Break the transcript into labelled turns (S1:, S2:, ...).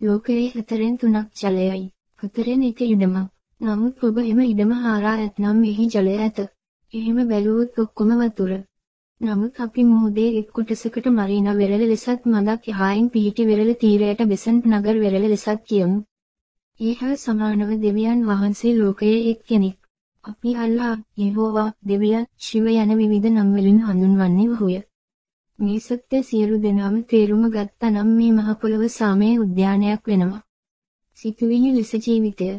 S1: ලෝකයේ හතරෙන් තුනක් ජලයයි. හතරෙන් එක ඉඩමක්. නමුත් ඔබ එම ඉඩම හාරා ඇතනම් එහි ජලය ඇත. එහෙම බැලුවොත් ඔක්කොම වතුර. නමුත් අපි මුහුදේ එක් කොටසකට මරීන වෙරළ ලෙසත් මදක් එහායින් පිහිටි වෙරළ තීරයට බෙසන්ට් නගර වෙරළ ලෙසත් කියමු. ඒ හා සමානව දෙවියන් වහන්සේ ලෝකයේ එක් කෙනෙක්. අපි අල්ලා, යෙහෝවා, දෙවියන්, ශිව යන විවිධ නම් වලින් හඳුන්වන්නේ ඔහුය. මේ සත්‍ය සියලු දෙනාම තේරුම ගත්තා නම් මේ මහ පොළව සාමයේ උද්‍යානයක් වෙනවා. සිතුවිලි ලෙස ජීවිතය